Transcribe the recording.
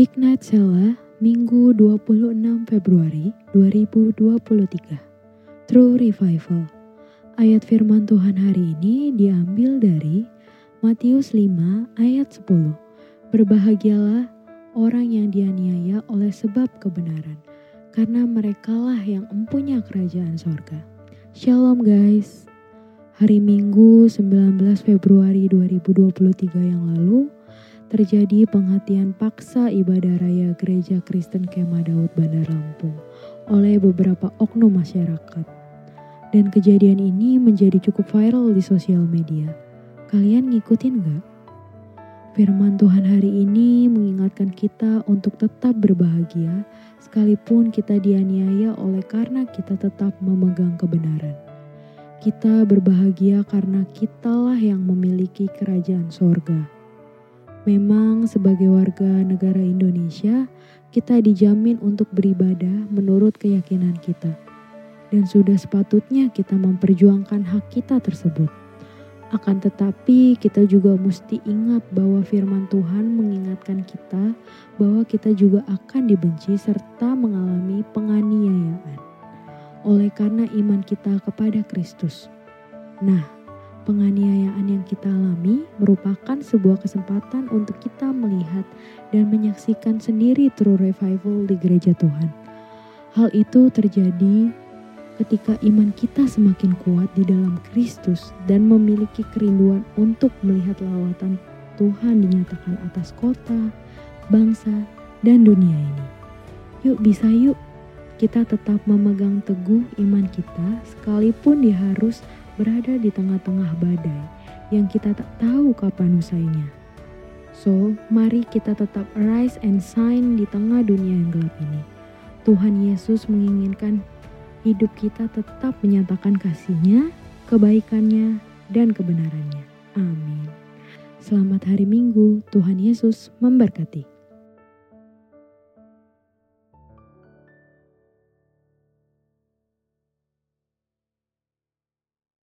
Ignite Sela, Minggu 26 Februari 2023. True Revival. Ayat firman Tuhan hari ini diambil dari Matius 5 ayat 10. Berbahagialah orang yang dianiaya oleh sebab kebenaran, karena merekalah yang empunya kerajaan sorga. Shalom guys. Hari Minggu 19 Februari 2023 yang lalu, terjadi penghatian paksa ibadah raya Gereja Kristen Kemah Daud Bandar Lampung oleh beberapa oknum masyarakat. Dan kejadian ini menjadi cukup viral di sosial media. Kalian ngikutin gak? Firman Tuhan hari ini mengingatkan kita untuk tetap berbahagia sekalipun kita dianiaya oleh karena kita tetap memegang kebenaran. Kita berbahagia karena kitalah yang memiliki kerajaan sorga. Memang sebagai warga negara Indonesia, kita dijamin untuk beribadah menurut keyakinan kita. Dan sudah sepatutnya kita memperjuangkan hak kita tersebut. Akan tetapi kita juga mesti ingat bahwa firman Tuhan mengingatkan kita bahwa kita juga akan dibenci serta mengalami penganiayaan oleh karena iman kita kepada Kristus. Nah, penganiayaan yang kita alami merupakan sebuah kesempatan untuk kita melihat dan menyaksikan sendiri true revival di gereja Tuhan. Hal itu terjadi ketika iman kita semakin kuat di dalam Kristus dan memiliki kerinduan untuk melihat lawatan Tuhan dinyatakan atas kota, bangsa, dan dunia ini. Yuk bisa yuk kita tetap memegang teguh iman kita sekalipun dia harus berada di tengah-tengah badai yang kita tak tahu kapan usainya. So, mari kita tetap arise and shine di tengah dunia yang gelap ini. Tuhan Yesus menginginkan hidup kita tetap menyatakan kasihnya, kebaikannya, dan kebenarannya. Amin. Selamat hari Minggu, Tuhan Yesus memberkati.